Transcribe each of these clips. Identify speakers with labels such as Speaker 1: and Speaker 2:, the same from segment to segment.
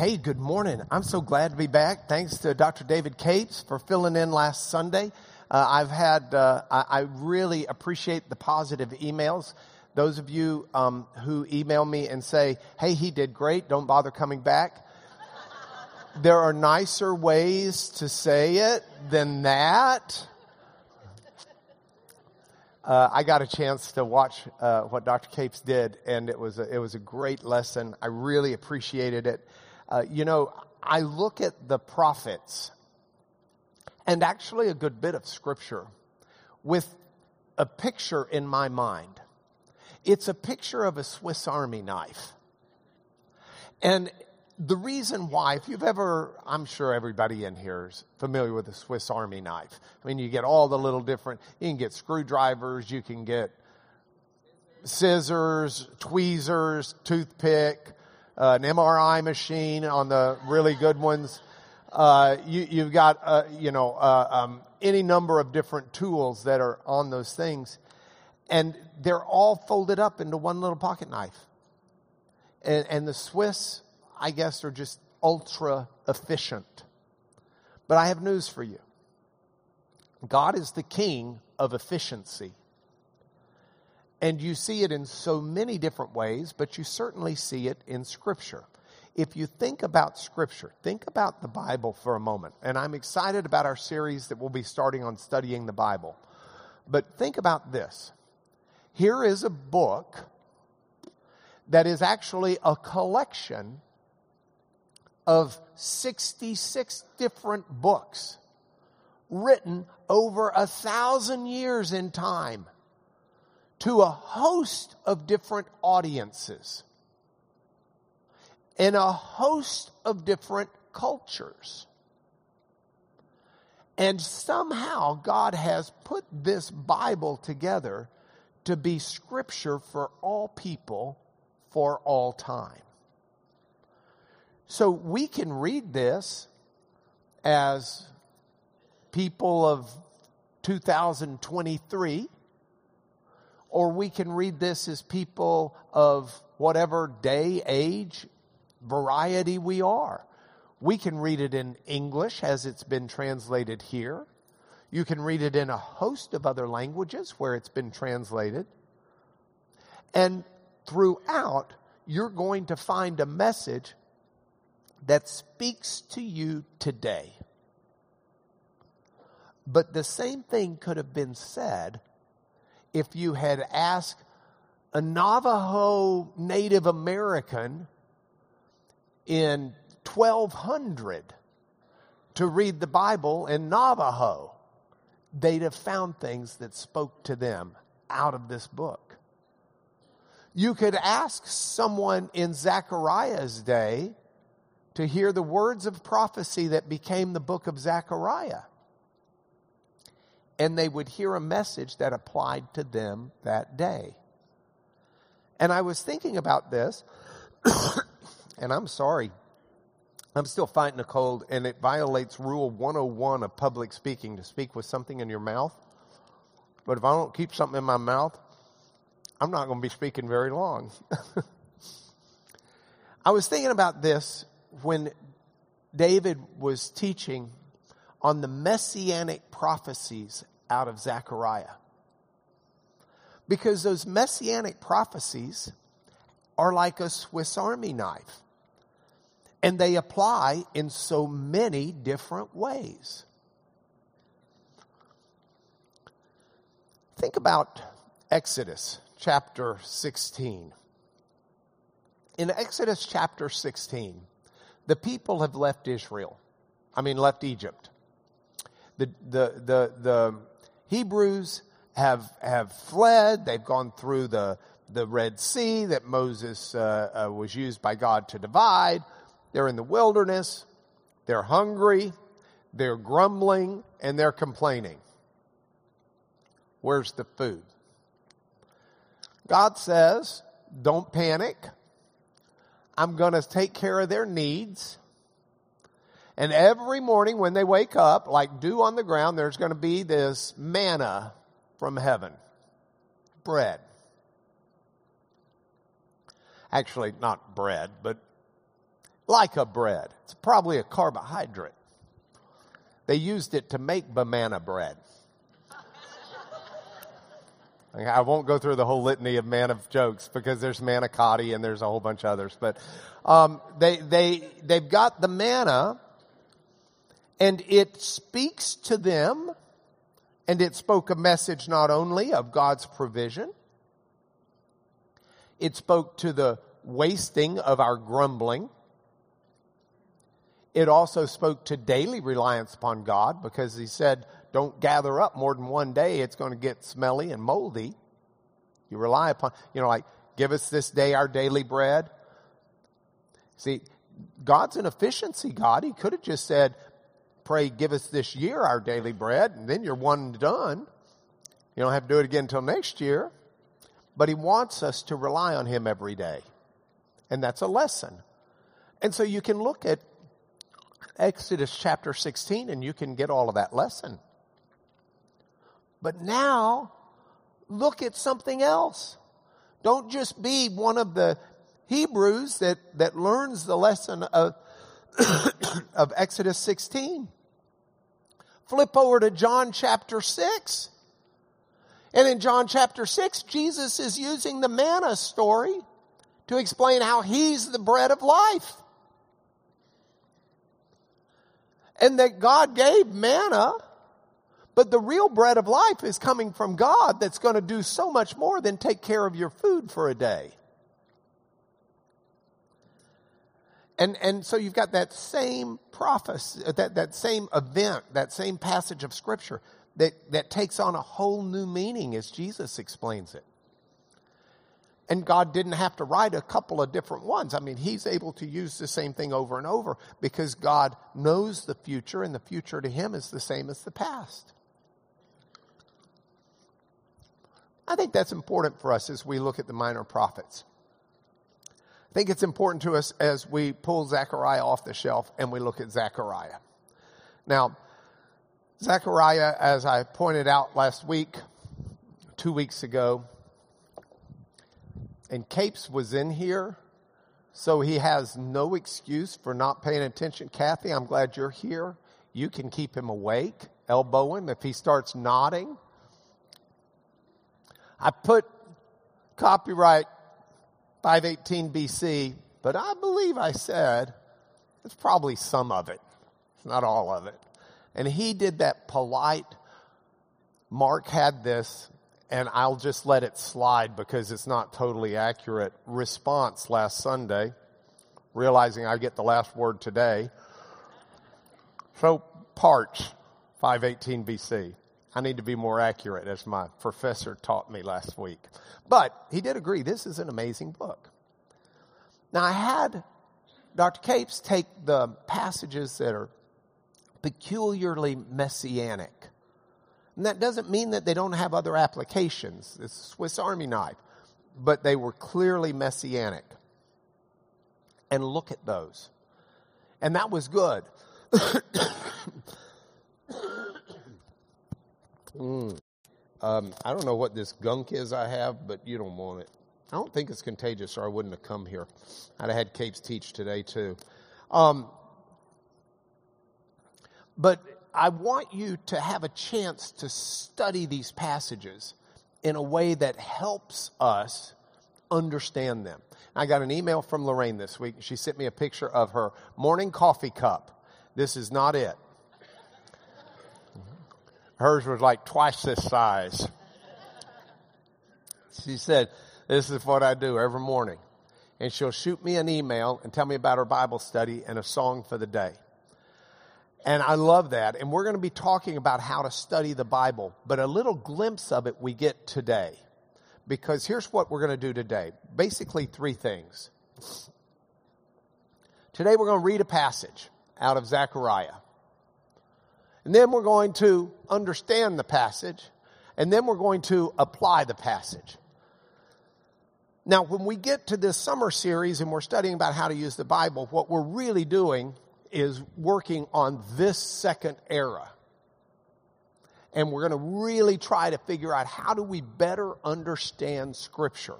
Speaker 1: Hey, good morning. I'm so glad to be back. Thanks to Dr. David Capes for filling in last Sunday. Uh, I've had, uh, I, I, really appreciate the positive emails. Those of you um, who email me and say, hey, he did great, don't bother coming back. there are nicer ways to say it than that. Uh, I got a chance to watch uh, what Dr. Capes did, and it was a, it was a great lesson. I really appreciated it. Uh, you know, I look at the prophets, and actually a good bit of scripture, with a picture in my mind. It's a picture of a Swiss Army knife, and the reason why, if you've ever, I'm sure everybody in here is familiar with a Swiss Army knife. I mean, you get all the little different, you can get screwdrivers, you can get scissors, tweezers, toothpick, uh, an MRI machine on the really good ones. Uh, you, have got, uh, you know, uh, um, any number of different tools that are on those things. And they're all folded up into one little pocket knife. And, and the Swiss I guess, are just ultra efficient. But I have news for you God is the king of efficiency. And you see it in so many different ways, but you certainly see it in Scripture. If you think about Scripture, think about the Bible for a moment. And I'm excited about our series that we'll be starting on studying the Bible. But think about this. Here is a book that is actually a collection of 66 different books written over a thousand years in time to a host of different audiences in a host of different cultures. And somehow God has put this Bible together to be scripture for all people for all time. So we can read this as people of 2023, or we can read this as people of whatever day, age, variety we are. We can read it in English as it's been translated here. You can read it in a host of other languages where it's been translated. And throughout, you're going to find a message that speaks to you today. But the same thing could have been said if you had asked a Navajo Native American in 1200 to read the Bible in Navajo. They'd have found things that spoke to them out of this book. You could ask someone in Zechariah's day to hear the words of prophecy that became the book of Zechariah. And they would hear a message that applied to them that day. And I was thinking about this, and I'm sorry. I'm still fighting a cold, and it violates Rule 101 of public speaking to speak with something in your mouth. But if I don't keep something in my mouth, I'm not going to be speaking very long. I was thinking about this when David was teaching on the messianic prophecies out of Zechariah. Because those messianic prophecies are like a Swiss Army knife. And they apply in so many different ways. Think about Exodus chapter 16. In Exodus chapter 16, the people have left Israel. I mean, left Egypt. The, the, the, the Hebrews have, have fled. They've gone through the, the Red Sea that Moses uh, uh, was used by God to divide. They're in the wilderness. They're hungry. They're grumbling and they're complaining. Where's the food? God says, don't panic. I'm going to take care of their needs. And every morning when they wake up, like dew on the ground, there's going to be this manna from heaven bread. Actually, not bread, but like a bread. It's probably a carbohydrate. They used it to make banana bread. I won't go through the whole litany of manna jokes because there's manicotti and there's a whole bunch of others. But um, they they they've got the manna, and it speaks to them, and it spoke a message not only of God's provision. It spoke to the wasting of our grumbling. It also spoke to daily reliance upon God because he said, don't gather up more than one day. It's going to get smelly and moldy. You rely upon, you know, like, give us this day our daily bread. See, God's an efficiency God. He could have just said, pray, give us this year our daily bread, and then you're one and done. You don't have to do it again until next year. But He wants us to rely on Him every day. And that's a lesson. And so you can look at Exodus chapter 16 and you can get all of that lesson. But now, look at something else. Don't just be one of the Hebrews that, that learns the lesson of, of Exodus 16. Flip over to John chapter 6. And in John chapter 6, Jesus is using the manna story to explain how he's the bread of life. And that God gave manna, but the real bread of life is coming from God that's going to do so much more than take care of your food for a day. And, and so you've got that same prophecy, uh, that, that same event, that same passage of scripture that, that takes on a whole new meaning as Jesus explains it. And God didn't have to write a couple of different ones. I mean, He's able to use the same thing over and over because God knows the future, and the future to Him is the same as the past. I think that's important for us as we look at the minor prophets. I think it's important to us as we pull Zechariah off the shelf and we look at Zechariah. Now, Zechariah, as I pointed out last week, two weeks ago, and Capes was in here, so he has no excuse for not paying attention. Kathy, I'm glad you're here. You can keep him awake, elbow him if he starts nodding. I put copyright 518 BC, but I believe I said it's probably some of it. It's not all of it. And he did that polite, Mark had this, and I'll just let it slide because it's not totally accurate response last Sunday, realizing I get the last word today. So, parch, 518 BC. I need to be more accurate, as my professor taught me last week. But he did agree this is an amazing book. Now, I had Dr. Capes take the passages that are peculiarly messianic and that doesn't mean that they don't have other applications. It's a Swiss Army knife. But they were clearly messianic. And look at those. And that was good. mm. um, I don't know what this gunk is I have, but you don't want it. I don't think it's contagious, or I wouldn't have come here. I'd have had Capes teach today, too. Um, but I want you to have a chance to study these passages in a way that helps us understand them. I got an email from Lorraine this week. She sent me a picture of her morning coffee cup. This is not it. Hers was like twice this size. She said, This is what I do every morning. And she'll shoot me an email and tell me about her Bible study and a song for the day. And I love that. And we're going to be talking about how to study the Bible, but a little glimpse of it we get today. Because here's what we're going to do today basically, three things. Today, we're going to read a passage out of Zechariah. And then we're going to understand the passage. And then we're going to apply the passage. Now, when we get to this summer series and we're studying about how to use the Bible, what we're really doing is working on this second era. And we're going to really try to figure out how do we better understand Scripture.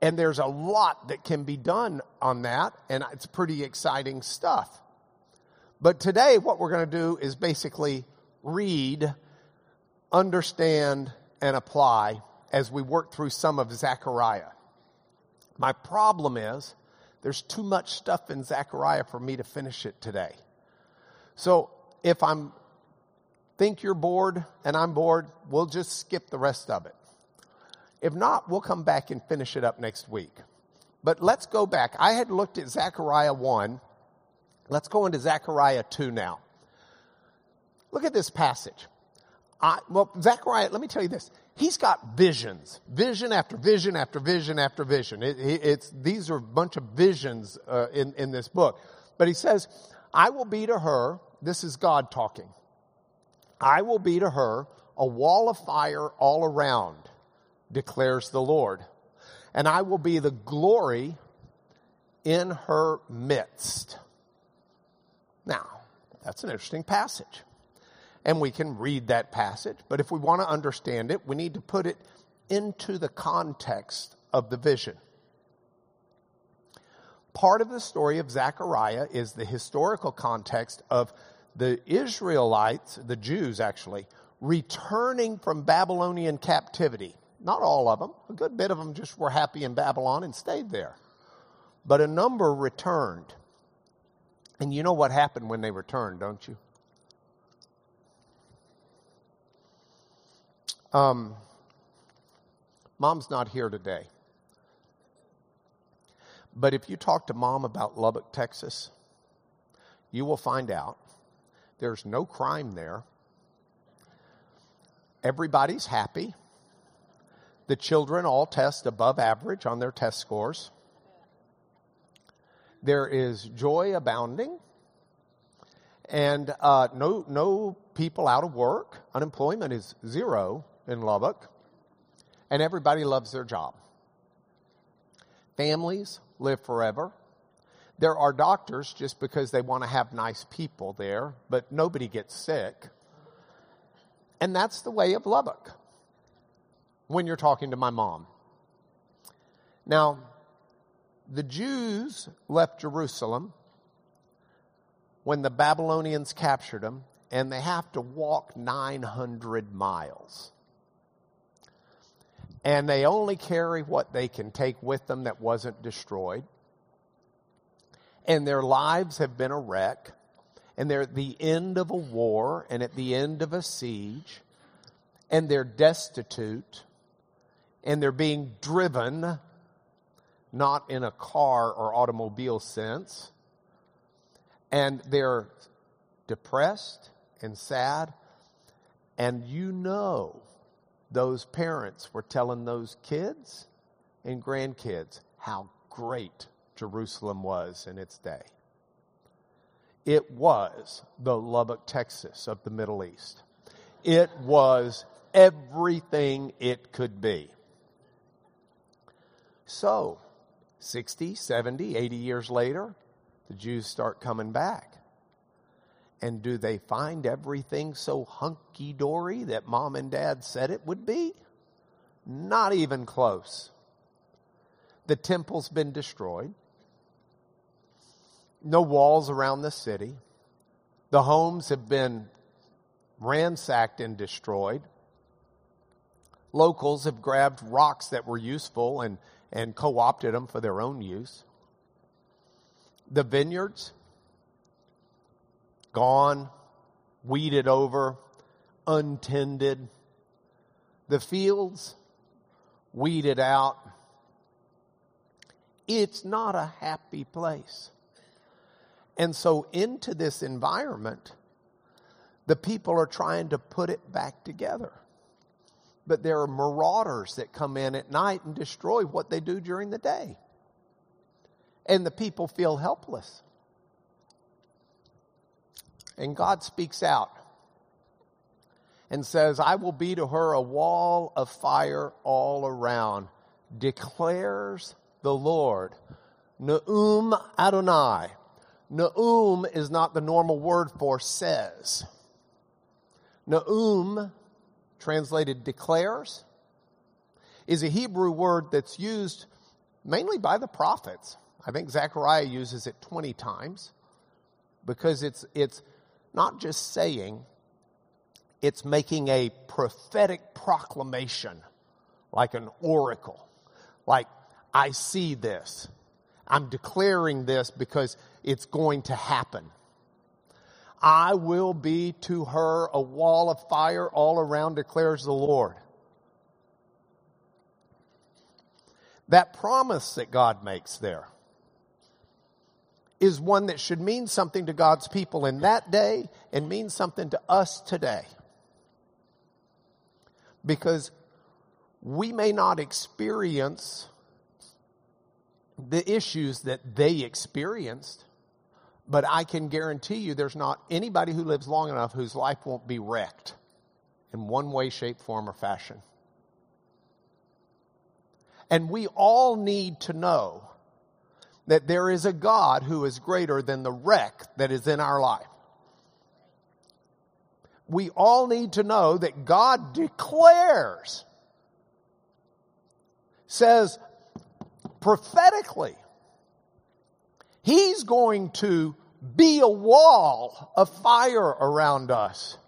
Speaker 1: And there's a lot that can be done on that, and it's pretty exciting stuff. But today, what we're going to do is basically read, understand, and apply as we work through some of Zechariah. My problem is there's too much stuff in Zechariah for me to finish it today. So if I'm think you're bored and I'm bored, we'll just skip the rest of it. If not, we'll come back and finish it up next week. But let's go back. I had looked at Zechariah 1. Let's go into Zechariah 2 now. Look at this passage. I, well, Zechariah, let me tell you this. He's got visions, vision after vision after vision after vision. It, it's, these are a bunch of visions uh, in, in this book. But he says, I will be to her, this is God talking. I will be to her a wall of fire all around declares the Lord. And I will be the glory in her midst. Now, that's an interesting passage. And we can read that passage, but if we want to understand it, we need to put it into the context of the vision. Part of the story of Zechariah is the historical context of the Israelites, the Jews actually, returning from Babylonian captivity. Not all of them. A good bit of them just were happy in Babylon and stayed there. But a number returned. And you know what happened when they returned, don't you? Um, mom's not here today. But if you talk to mom about Lubbock, Texas, you will find out there's no crime there. Everybody's happy. The children all test above average on their test scores. There is joy abounding, and uh, no, no people out of work. Unemployment is zero in Lubbock, and everybody loves their job. Families live forever. There are doctors just because they want to have nice people there, but nobody gets sick. And that's the way of Lubbock when you're talking to my mom. Now, the Jews left Jerusalem when the Babylonians captured them, and they have to walk 900 miles. And they only carry what they can take with them that wasn't destroyed. And their lives have been a wreck. And they're at the end of a war and at the end of a siege. And they're destitute and they're being driven not in a car or automobile sense, and they're depressed and sad, and you know those parents were telling those kids and grandkids how great Jerusalem was in its day. It was the Lubbock, Texas of the Middle East. It was everything it could be. So, 60, 70, 80 years later, the Jews start coming back. And do they find everything so hunky dory that mom and dad said it would be? Not even close. The temple's been destroyed. No walls around the city. The homes have been ransacked and destroyed. Locals have grabbed rocks that were useful and and co opted them for their own use. The vineyards, gone, weeded over, untended. The fields, weeded out. It's not a happy place. And so, into this environment, the people are trying to put it back together but there are marauders that come in at night and destroy what they do during the day. And the people feel helpless. And God speaks out and says, I will be to her a wall of fire all around, declares the Lord. Naum Adonai. Naum is not the normal word for says. Naum translated declares, is a Hebrew word that's used mainly by the prophets. I think Zechariah uses it 20 times because it's, it's not just saying, it's making a prophetic proclamation like an oracle. Like, I see this. I'm declaring this because it's going to happen. I will be to her a wall of fire all around, declares the Lord. That promise that God makes there is one that should mean something to God's people in that day and mean something to us today. Because we may not experience the issues that they experienced, but I can guarantee you there's not anybody who lives long enough whose life won't be wrecked in one way, shape, form, or fashion. And we all need to know that there is a God who is greater than the wreck that is in our life. We all need to know that God declares, says prophetically, He's going to be a wall of fire around us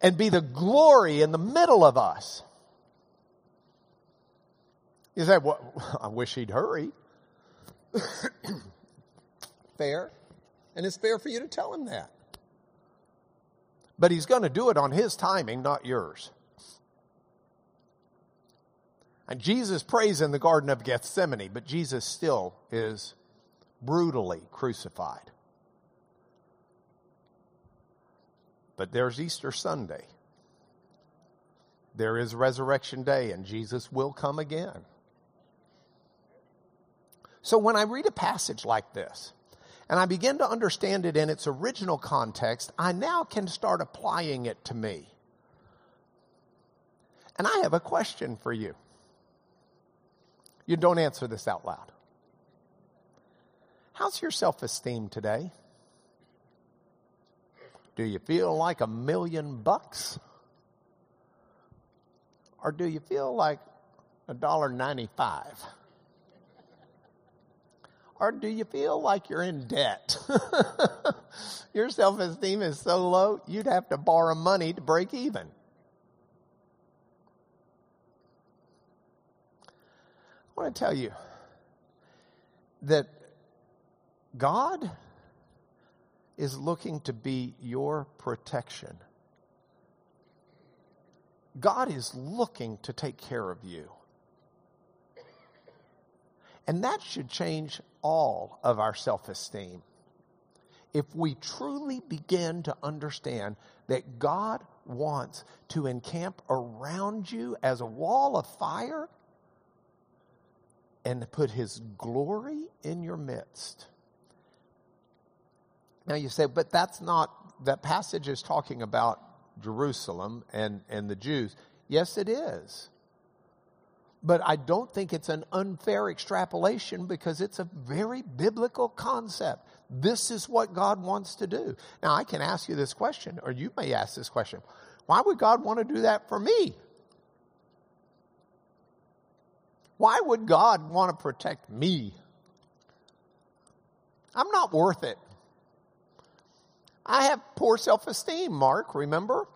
Speaker 1: and be the glory in the middle of us. You say, well, I wish he'd hurry. fair. And it's fair for you to tell him that. But he's going to do it on his timing, not yours. And Jesus prays in the Garden of Gethsemane, but Jesus still is brutally crucified. But there's Easter Sunday. There is Resurrection Day, and Jesus will come again. So when I read a passage like this, and I begin to understand it in its original context, I now can start applying it to me. And I have a question for you. You don't answer this out loud. How's your self esteem today? Do you feel like a million bucks? Or do you feel like a dollar ninety five? Or do you feel like you're in debt? Your self esteem is so low, you'd have to borrow money to break even. I want to tell you that God is looking to be your protection. God is looking to take care of you. And that should change all of our self esteem. If we truly begin to understand that God wants to encamp around you as a wall of fire and put his glory in your midst. Now you say, but that's not, that passage is talking about Jerusalem and, and the Jews. Yes, it is. But I don't think it's an unfair extrapolation because it's a very biblical concept. This is what God wants to do. Now, I can ask you this question, or you may ask this question Why would God want to do that for me? Why would God want to protect me? I'm not worth it. I have poor self esteem, Mark, remember?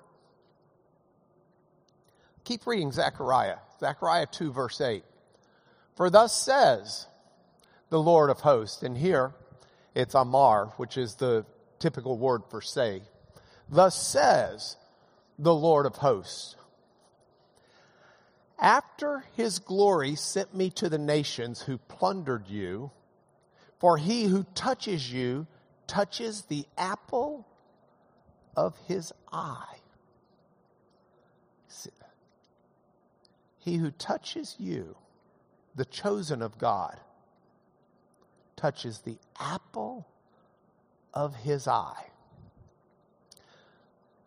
Speaker 1: Keep reading Zechariah. Zechariah 2, verse 8. For thus says the Lord of hosts, and here it's Amar, which is the typical word for say. Thus says the Lord of hosts. After his glory sent me to the nations who plundered you, for he who touches you touches the apple of his eye. He who touches you, the chosen of God, touches the apple of his eye.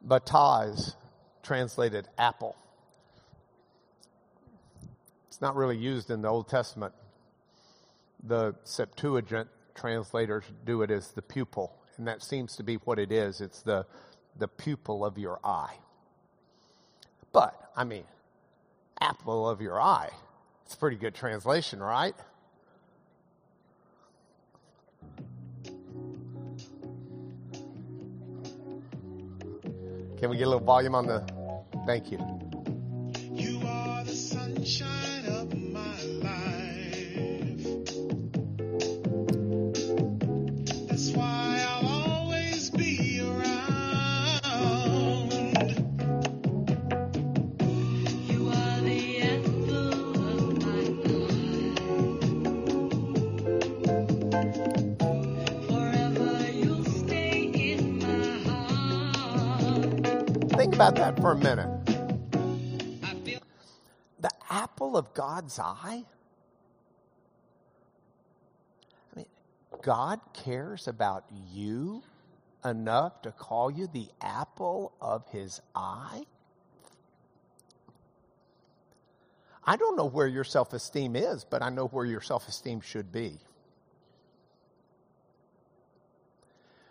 Speaker 1: Bataz translated apple. It's not really used in the Old Testament. The Septuagint translators do it as the pupil, and that seems to be what it is. It's the, the pupil of your eye. But, I mean, apple of your eye. It's a pretty good translation, right? Can we get a little volume on the? Thank you.
Speaker 2: You
Speaker 1: about that for a minute. The apple of God's eye? I mean, God cares about you enough to call you the apple of his eye? I don't know where your self esteem is, but I know where your self esteem should be.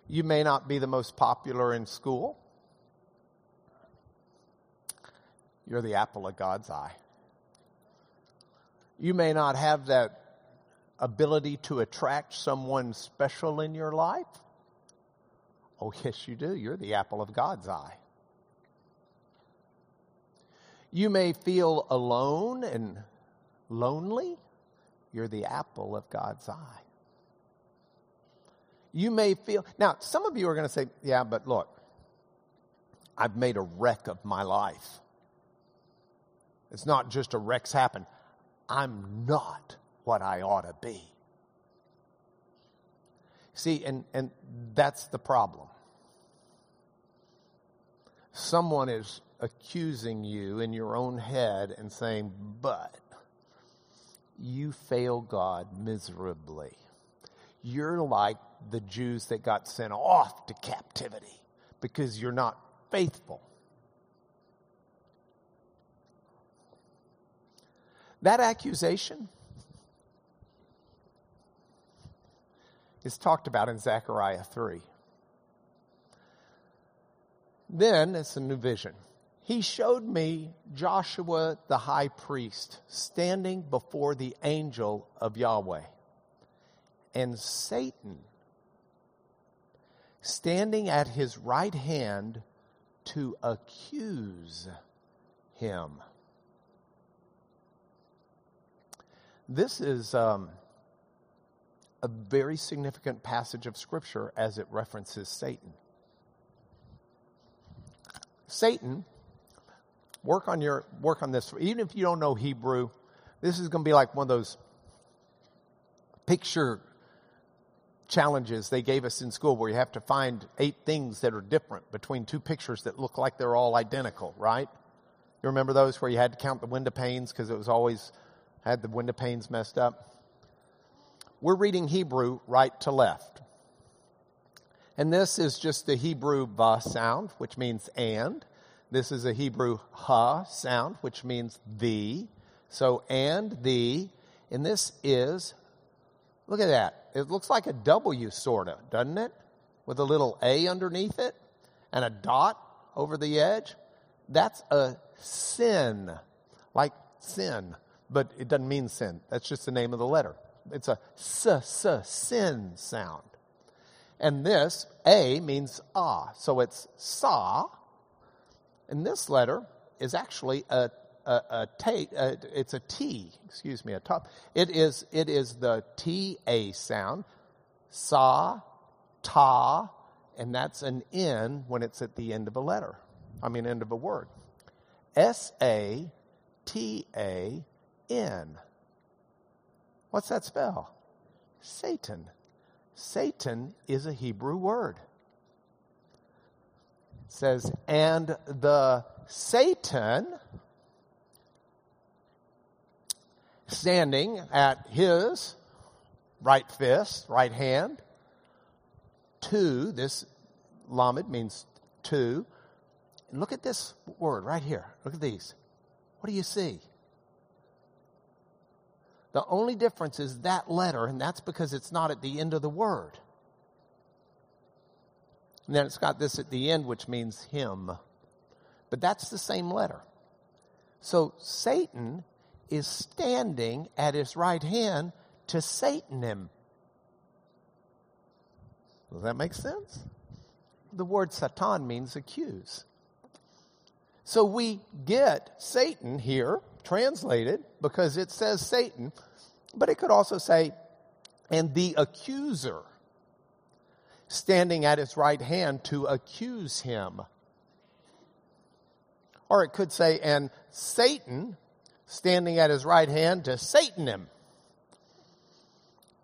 Speaker 1: You may not be the most popular in school. You're the apple of God's eye. You may not have that ability to attract someone special in your life. Oh, yes, you do. You're the apple of God's eye. You may feel alone and lonely. You're the apple of God's eye. You may feel, now, some of you are going to say, yeah, but look, I've made a wreck of my life. It's not just a wreck's happened. I'm not what I ought to be. See, and, and that's the problem. Someone is accusing you in your own head and saying, but you fail God miserably. You're like the Jews that got sent off to captivity because you're not faithful. That accusation is talked about in Zechariah 3. Then it's a new vision. He showed me Joshua the high priest standing before the angel of Yahweh, and Satan standing at his right hand to accuse him. This is um, a very significant passage of Scripture as it references Satan. Satan, work on your work on this. Even if you don't know Hebrew, this is going to be like one of those picture challenges they gave us in school where you have to find eight things that are different between two pictures that look like they're all identical, right? You remember those where you had to count the window panes because it was always had the window panes messed up? We're reading Hebrew right to left. And this is just the Hebrew va sound, which means and. This is a Hebrew ha sound, which means the. So and the. And this is, look at that. It looks like a W sort of, doesn't it? With a little A underneath it and a dot over the edge. That's a sin, like sin, but it doesn't mean sin. That's just the name of the letter. It's a s, s, sin sound. And this, A, means ah. So it's sa. And this letter is actually a, a, a, ta- a it's a T, excuse me, a top. It is, it is the T-A sound. Sa, ta, and that's an N when it's at the end of a letter. I mean, end of a word. S-A-T-A-N. What's that spell? Satan. Satan is a Hebrew word. It says, and the Satan standing at his right fist, right hand, two, this lamed means two. Look at this word right here. Look at these. What do you see? The only difference is that letter, and that's because it's not at the end of the word. And then it's got this at the end, which means him. But that's the same letter. So Satan is standing at his right hand to Satan him. Does that make sense? The word Satan means accuse. So we get Satan here translated because it says Satan, but it could also say, and the accuser standing at his right hand to accuse him. Or it could say, and Satan standing at his right hand to Satan him.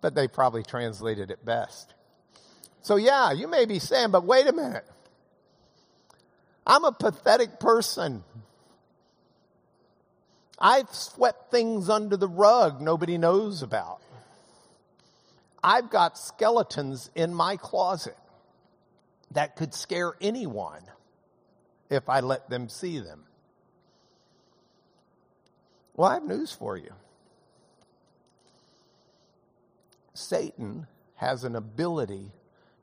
Speaker 1: But they probably translated it best. So, yeah, you may be saying, but wait a minute. I'm a pathetic person. I've swept things under the rug nobody knows about. I've got skeletons in my closet that could scare anyone if I let them see them. Well, I have news for you. Satan has an ability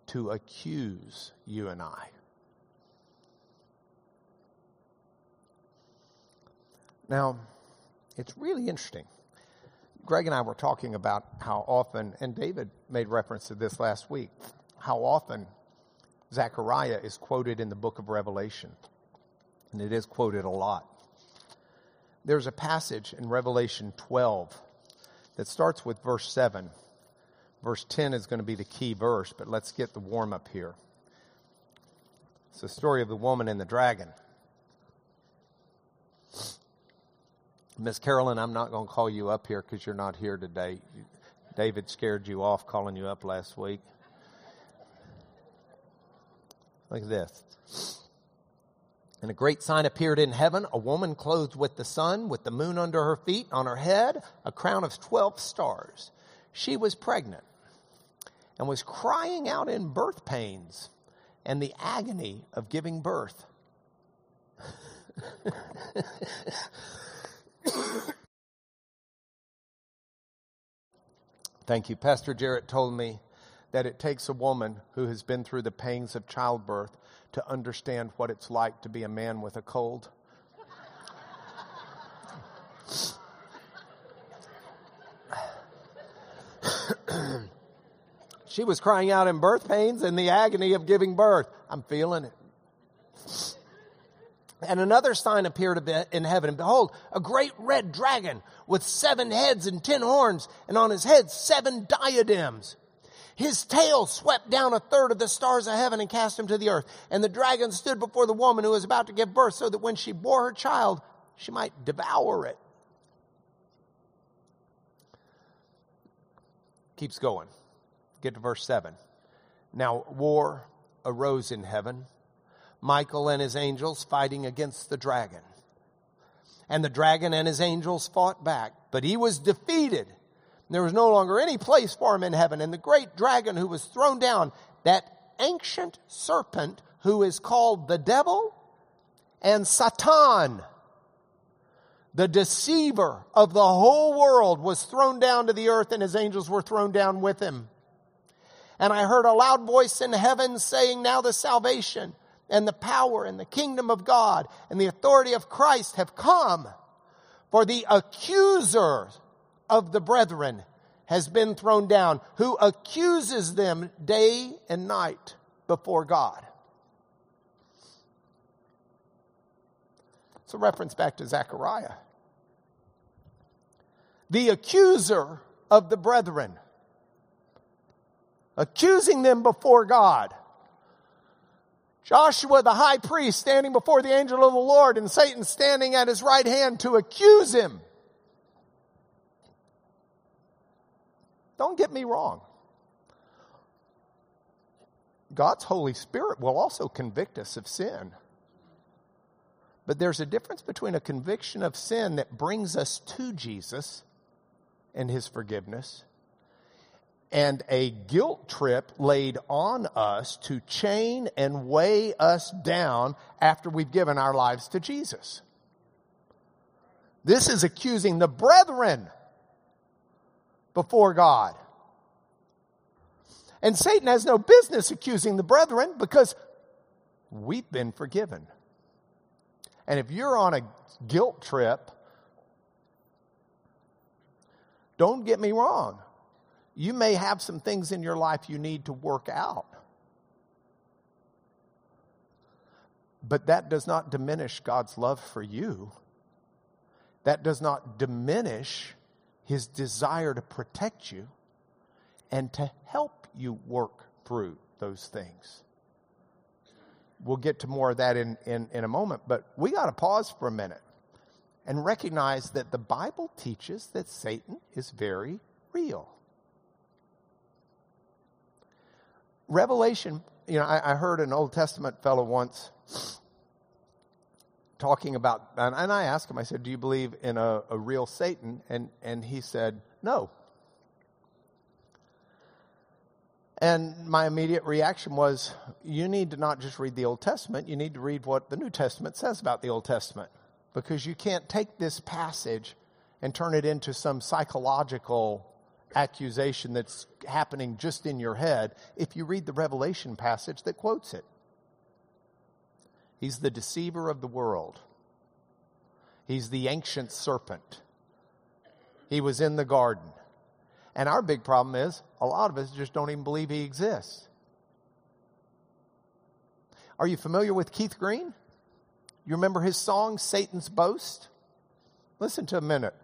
Speaker 1: to accuse you and I. Now, it's really interesting. Greg and I were talking about how often, and David made reference to this last week, how often Zechariah is quoted in the book of Revelation. And it is quoted a lot. There's a passage in Revelation 12 that starts with verse 7. Verse 10 is going to be the key verse, but let's get the warm up here. It's the story of the woman and the dragon. Miss Carolyn, I'm not going to call you up here because you're not here today. David scared you off calling you up last week. Look at this. And a great sign appeared in heaven a woman clothed with the sun, with the moon under her feet, on her head, a crown of 12 stars. She was pregnant and was crying out in birth pains and the agony of giving birth. Thank you. Pastor Jarrett told me that it takes a woman who has been through the pains of childbirth to understand what it's like to be a man with a cold. she was crying out in birth pains and the agony of giving birth. I'm feeling it. And another sign appeared in heaven, and behold, a great red dragon with seven heads and ten horns, and on his head seven diadems. His tail swept down a third of the stars of heaven and cast him to the earth. And the dragon stood before the woman who was about to give birth, so that when she bore her child, she might devour it. Keeps going. Get to verse 7. Now, war arose in heaven. Michael and his angels fighting against the dragon. And the dragon and his angels fought back, but he was defeated. There was no longer any place for him in heaven. And the great dragon who was thrown down, that ancient serpent who is called the devil and Satan, the deceiver of the whole world, was thrown down to the earth and his angels were thrown down with him. And I heard a loud voice in heaven saying, Now the salvation and the power and the kingdom of God and the authority of Christ have come. For the accuser of the brethren has been thrown down, who accuses them day and night before God. It's a reference back to Zechariah. The accuser of the brethren, accusing them before God. Joshua, the high priest, standing before the angel of the Lord, and Satan standing at his right hand to accuse him. Don't get me wrong. God's Holy Spirit will also convict us of sin. But there's a difference between a conviction of sin that brings us to Jesus and his forgiveness and a guilt trip laid on us to chain and weigh us down after we've given our lives to Jesus. This is accusing the brethren before God. And Satan has no business accusing the brethren because we've been forgiven. And if you're on a guilt trip, don't get me wrong. You may have some things in your life you need to work out. But that does not diminish God's love for you. That does not diminish his desire to protect you and to help you work through those things. We'll get to more of that in, in, in a moment, but we got to pause for a minute and recognize that the Bible teaches that Satan is very real. Revelation, you know, I, I heard an Old Testament fellow once talking about, and, and I asked him, I said, Do you believe in a, a real Satan? And, and he said, No. And my immediate reaction was, You need to not just read the Old Testament, you need to read what the New Testament says about the Old Testament. Because you can't take this passage and turn it into some psychological accusation that's happening just in your head if you read the Revelation passage that quotes it. He's the deceiver of the world. He's the ancient serpent. He was in the garden. And our big problem is a lot of us just don't even believe he exists. Are you familiar with Keith Green? You remember his song, Satan's Boast? Listen to a minute.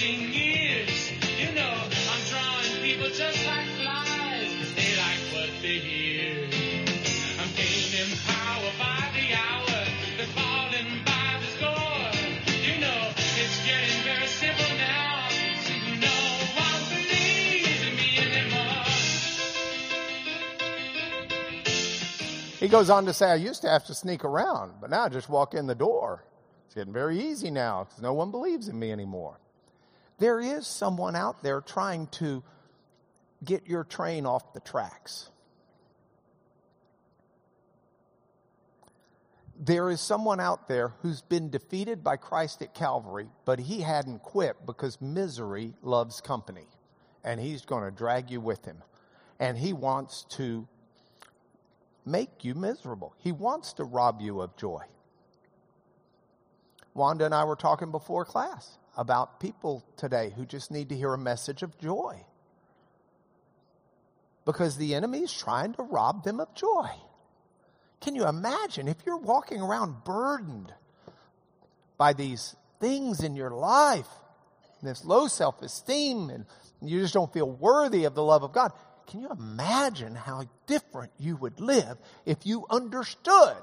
Speaker 2: You know, I'm drawing people just like flies they like what they hear. I'm power by the hour. They're falling by the score. You know, it's getting very simple now.
Speaker 1: He goes on to say, I used to have to sneak around, but now I just walk in the door. It's getting very easy now because no one believes in me anymore. There is someone out there trying to get your train off the tracks. There is someone out there who's been defeated by Christ at Calvary, but he hadn't quit because misery loves company. And he's going to drag you with him. And he wants to make you miserable. He wants to rob you of joy. Wanda and I were talking before class about people today who just need to hear a message of joy. Because the enemy is trying to rob them of joy. Can you imagine if you're walking around burdened by these things in your life, this low self esteem, and you just don't feel worthy of the love of God? Can you imagine how different you would live if you understood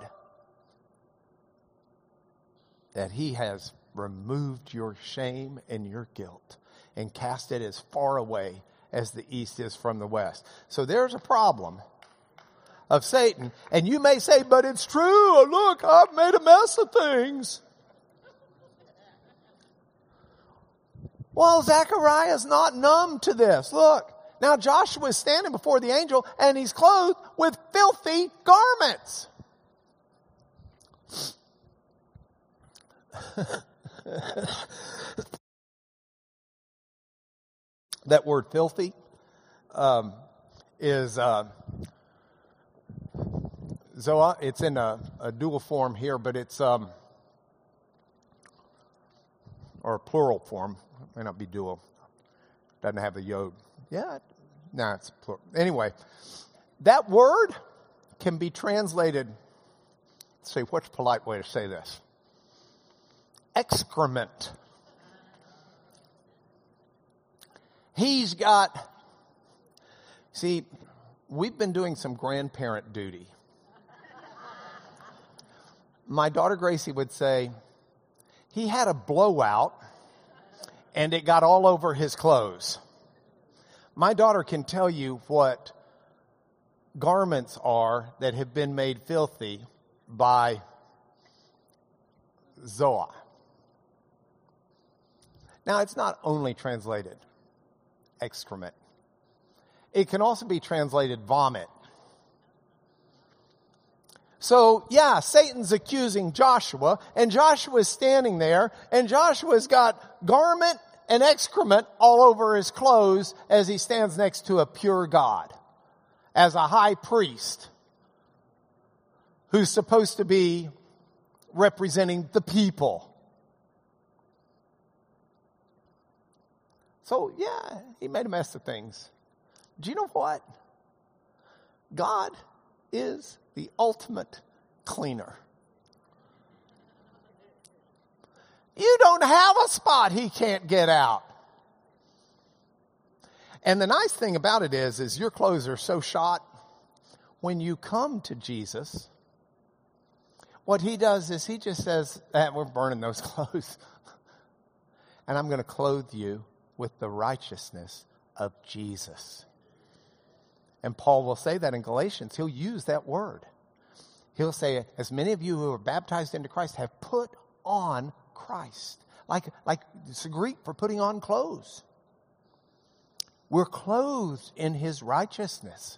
Speaker 1: that He has removed your shame and your guilt and cast it as far away as the east is from the west? So there's a problem of Satan. And you may say, but it's true. Oh, look, I've made a mess of things. Well, Zechariah's not numb to this. Look, now Joshua is standing before the angel and he's clothed with filthy garments. That word filthy um, is uh, Zoa. It's in a, a dual form here, but it's um, or a plural form. It may not be dual. Doesn't have the yod. Yeah, no, nah, it's plural. Anyway, that word can be translated. Let's see, what's a polite way to say this? Excrement. He's got. See, we've been doing some grandparent duty. My daughter Gracie would say, he had a blowout and it got all over his clothes. My daughter can tell you what garments are that have been made filthy by Zoa. Now, it's not only translated excrement, it can also be translated vomit. So yeah, Satan's accusing Joshua and Joshua is standing there and Joshua's got garment and excrement all over his clothes as he stands next to a pure God as a high priest who's supposed to be representing the people. So yeah, he made a mess of things. Do you know what? God is the ultimate cleaner. You don't have a spot he can't get out. And the nice thing about it is, is your clothes are so shot. When you come to Jesus, what he does is he just says, eh, we're burning those clothes. and I'm going to clothe you with the righteousness of Jesus. And Paul will say that in Galatians. He'll use that word. He'll say, as many of you who are baptized into Christ have put on Christ. Like, like it's a Greek for putting on clothes. We're clothed in his righteousness.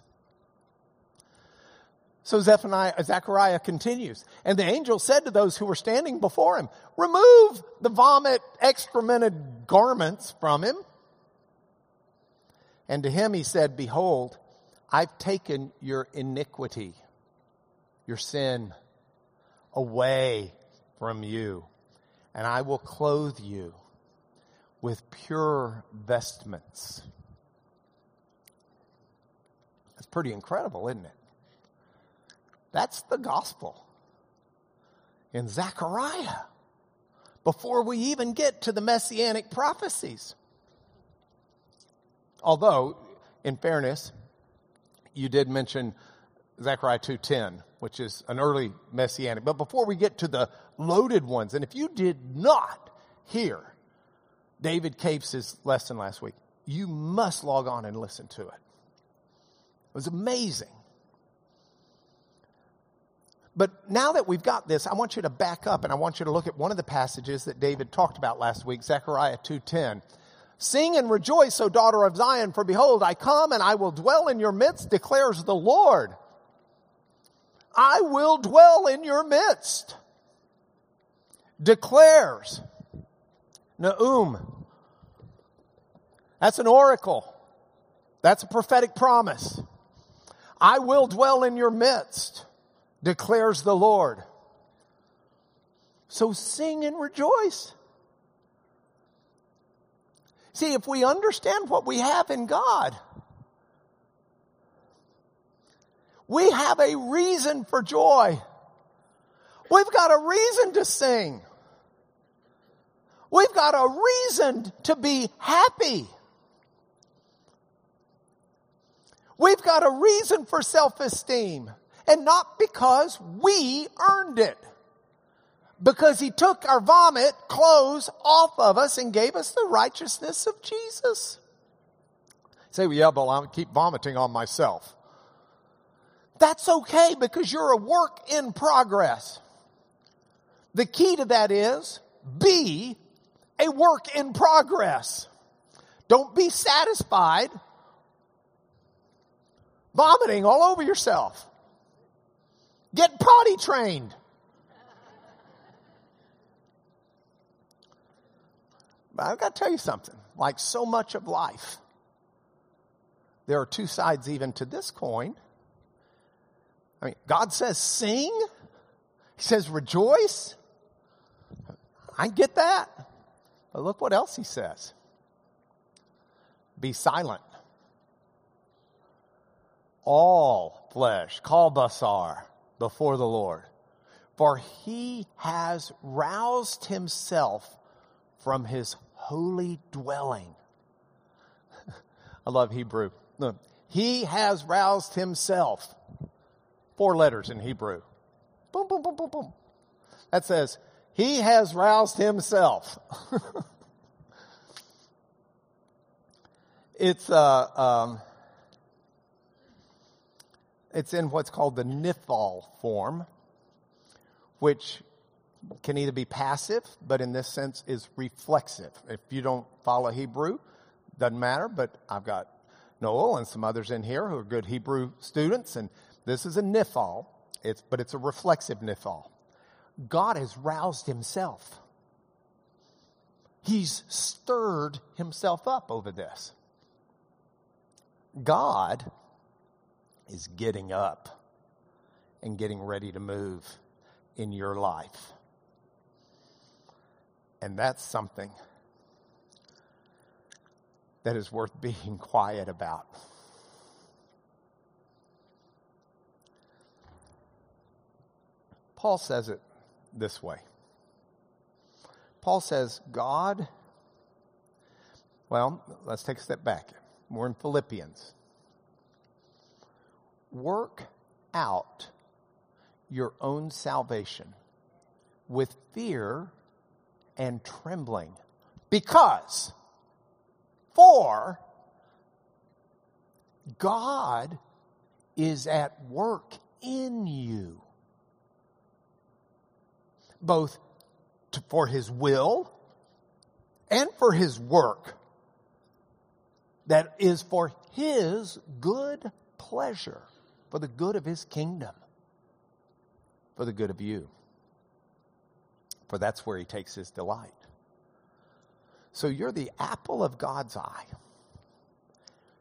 Speaker 1: So Zechariah continues. And the angel said to those who were standing before him, remove the vomit excremented garments from him. And to him he said, behold, I've taken your iniquity, your sin away from you, and I will clothe you with pure vestments. That's pretty incredible, isn't it? That's the gospel in Zechariah before we even get to the messianic prophecies. Although, in fairness, you did mention Zechariah 2:10, which is an early messianic. But before we get to the loaded ones, and if you did not hear David Capes' lesson last week, you must log on and listen to it. It was amazing. But now that we've got this, I want you to back up and I want you to look at one of the passages that David talked about last week, Zechariah 2:10. Sing and rejoice, O daughter of Zion, for behold, I come and I will dwell in your midst, declares the Lord. I will dwell in your midst. Declares. Naum. That's an oracle. That's a prophetic promise. I will dwell in your midst declares the Lord. So sing and rejoice. See, if we understand what we have in God, we have a reason for joy. We've got a reason to sing. We've got a reason to be happy. We've got a reason for self-esteem and not because we earned it. Because he took our vomit clothes off of us and gave us the righteousness of Jesus. say, well, yeah, but I keep vomiting on myself. That's okay because you're a work in progress. The key to that is be a work in progress. Don't be satisfied vomiting all over yourself. Get potty trained. But I've got to tell you something. Like so much of life, there are two sides even to this coin. I mean, God says sing. He says rejoice. I get that. But look what else he says. Be silent. All flesh, kol basar, before the Lord. For he has roused himself from his holy dwelling. I love Hebrew. Look, he has roused himself. Four letters in Hebrew. Boom, boom, boom, boom, boom. That says, he has roused himself. it's, uh, um, it's in what's called the nifal form, which can either be passive, but in this sense is reflexive. If you don't follow Hebrew, doesn't matter, but I've got Noel and some others in here who are good Hebrew students, and this is a nifal. It's, but it's a reflexive nifal. God has roused himself. He's stirred himself up over this. God is getting up and getting ready to move in your life. And that's something that is worth being quiet about. Paul says it this way. Paul says, God, well, let's take a step back. We're in Philippians. Work out your own salvation with fear and trembling. Because, for God is at work in you, both to, for his will and for his work that is for his good pleasure, for the good of his kingdom, for the good of you. For that's where he takes his delight. So you're the apple of God's eye.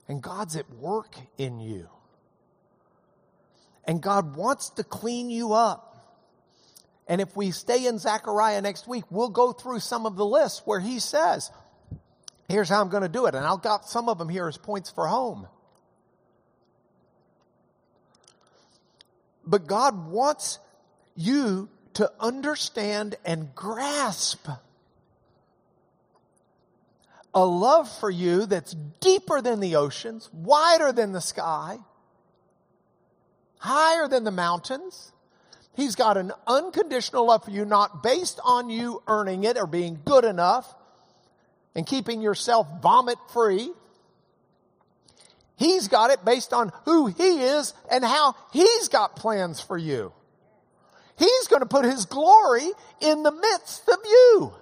Speaker 1: And God's at work in you. And God wants to clean you up. And if we stay in Zechariah next week, we'll go through some of the lists where he says, here's how I'm going to do it. And I'll got some of them here as points for home. But God wants you to understand and grasp a love for you that's deeper than the oceans, wider than the sky, higher than the mountains. He's got an unconditional love for you, not based on you earning it or being good enough and keeping yourself vomit free. He's got it based on who he is and how he's got plans for you. He's going to put his glory in the midst of you.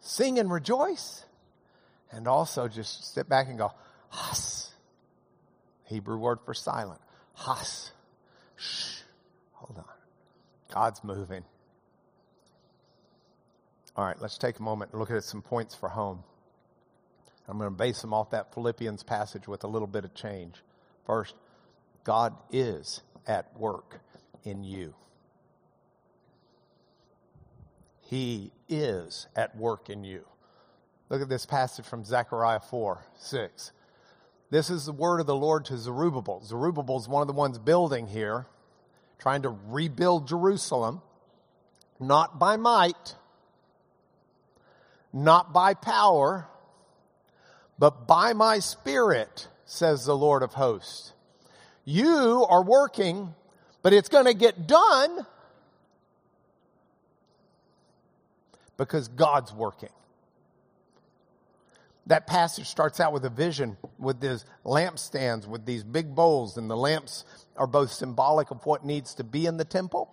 Speaker 1: Sing and rejoice. And also just sit back and go, Has. Hebrew word for silent. Has. Shh. Hold on. God's moving. All right, let's take a moment and look at some points for home. I'm going to base them off that Philippians passage with a little bit of change. First, God is at work in you. He is at work in you. Look at this passage from Zechariah 4 6. This is the word of the Lord to Zerubbabel. Zerubbabel is one of the ones building here, trying to rebuild Jerusalem, not by might, not by power, but by my spirit, says the Lord of hosts. You are working, but it's going to get done because God's working. That passage starts out with a vision with these lampstands, with these big bowls, and the lamps are both symbolic of what needs to be in the temple,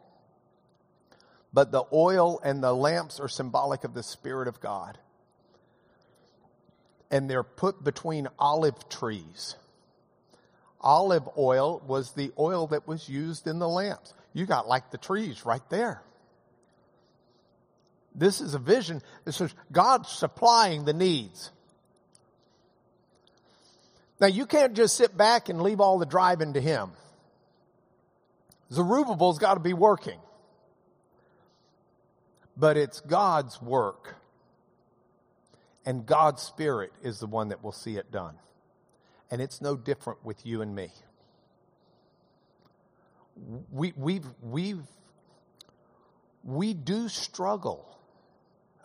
Speaker 1: but the oil and the lamps are symbolic of the Spirit of God. And they're put between olive trees. Olive oil was the oil that was used in the lamps. You got like the trees right there. This is a vision. This is God supplying the needs. Now you can't just sit back and leave all the driving to him. Zerubbabel's got to be working. But it's God's work. And God's Spirit is the one that will see it done. And it's no different with you and me. We, we've, we've, we do struggle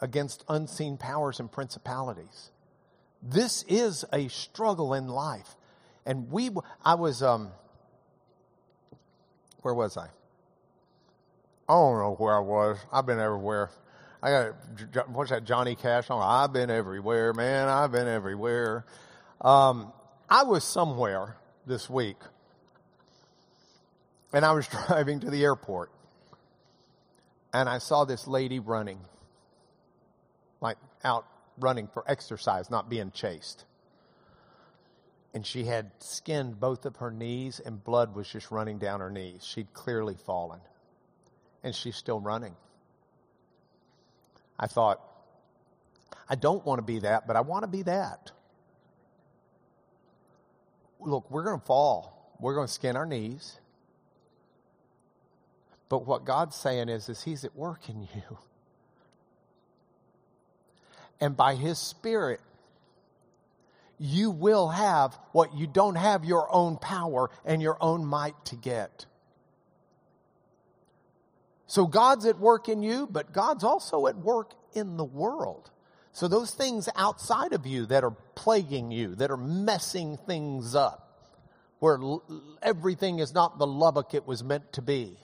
Speaker 1: against unseen powers and principalities. This is a struggle in life. And we, I was, um, where was I? I don't know where I was. I've been everywhere. I got, what's that, Johnny Cash song? I've been everywhere, man. I've been everywhere. Um, I was somewhere this week, and I was driving to the airport, and I saw this lady running, like out running for exercise, not being chased. and she had skinned both of her knees, and blood was just running down her knees. She'd clearly fallen, and she's still running. I thought, I don't want to be that, but I want to be that. Look, we're going to fall. We're going to skin our knees. But what God's saying is, is He's at work in you. And by His Spirit, you will have what you don't have your own power and your own might to get. So God's at work in you, but God's also at work in the world. So those things outside of you that are plaguing you, that are messing things up, where everything is not the Lubbock it was meant to be.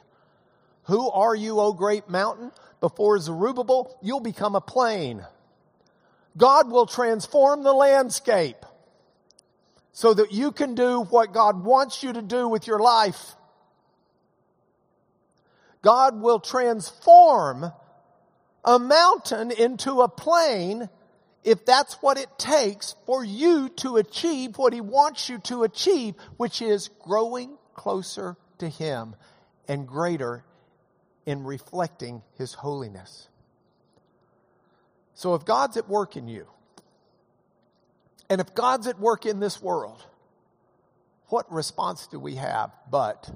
Speaker 1: Who are you, O great mountain? Before Zerubbabel, you'll become a plain. God will transform the landscape so that you can do what God wants you to do with your life. God will transform a mountain into a plain if that's what it takes for you to achieve what He wants you to achieve, which is growing closer to Him and greater in reflecting His holiness. So if God's at work in you, and if God's at work in this world, what response do we have but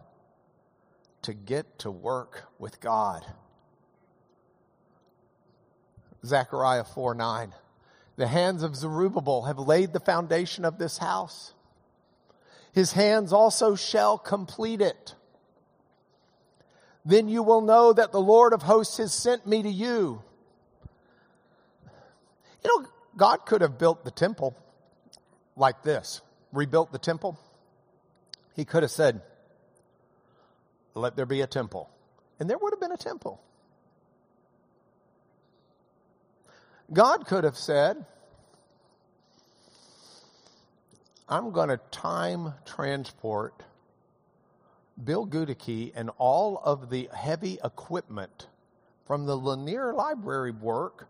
Speaker 1: to get to work with God? Zechariah 4 9. The hands of Zerubbabel have laid the foundation of this house. His hands also shall complete it. Then you will know that the Lord of hosts has sent me to you. You know, God could have built the temple like this, rebuilt the temple. He could have said, Let there be a temple. And there would have been a temple. God could have said, I'm going to time transport Bill Gudicki and all of the heavy equipment from the Lanier Library work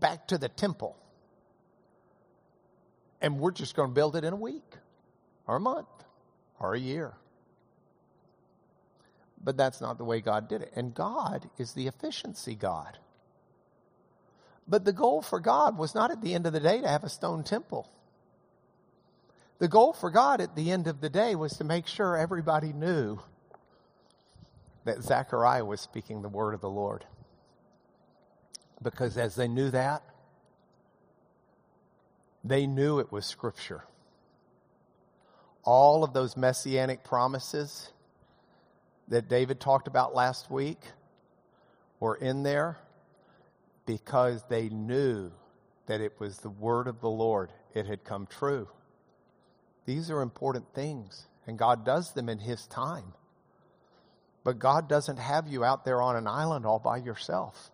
Speaker 1: back to the temple. And we're just going to build it in a week or a month or a year. But that's not the way God did it. And God is the efficiency God. But the goal for God was not at the end of the day to have a stone temple. The goal for God at the end of the day was to make sure everybody knew that Zechariah was speaking the word of the Lord. Because as they knew that, they knew it was Scripture. All of those messianic promises that David talked about last week were in there because they knew that it was the word of the Lord. It had come true. These are important things, and God does them in His time. But God doesn't have you out there on an island all by yourself.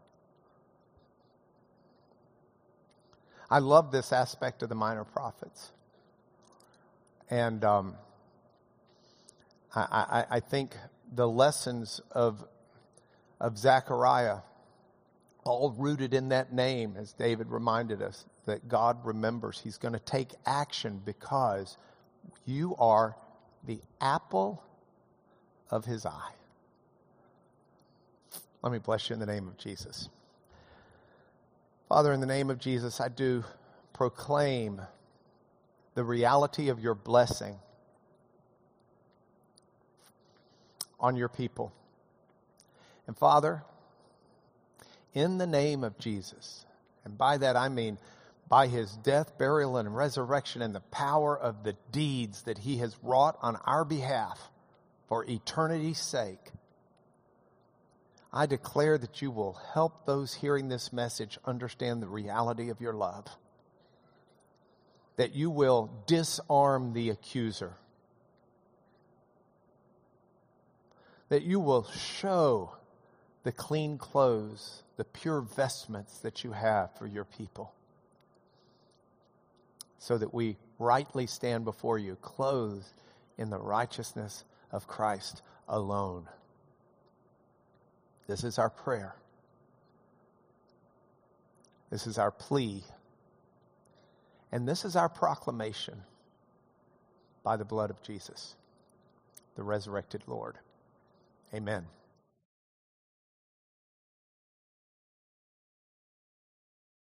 Speaker 1: I love this aspect of the minor prophets. And um, I, I, I think the lessons of, of Zechariah, all rooted in that name, as David reminded us, that God remembers. He's going to take action because you are the apple of his eye. Let me bless you in the name of Jesus. Father, in the name of Jesus, I do proclaim the reality of your blessing on your people. And Father, in the name of Jesus, and by that I mean by his death, burial, and resurrection, and the power of the deeds that he has wrought on our behalf for eternity's sake, I declare that you will help those hearing this message understand the reality of your love. That you will disarm the accuser. That you will show the clean clothes, the pure vestments that you have for your people. So that we rightly stand before you, clothed in the righteousness of Christ alone. This is our prayer. This is our plea. And this is our proclamation by the blood of Jesus, the resurrected Lord. Amen.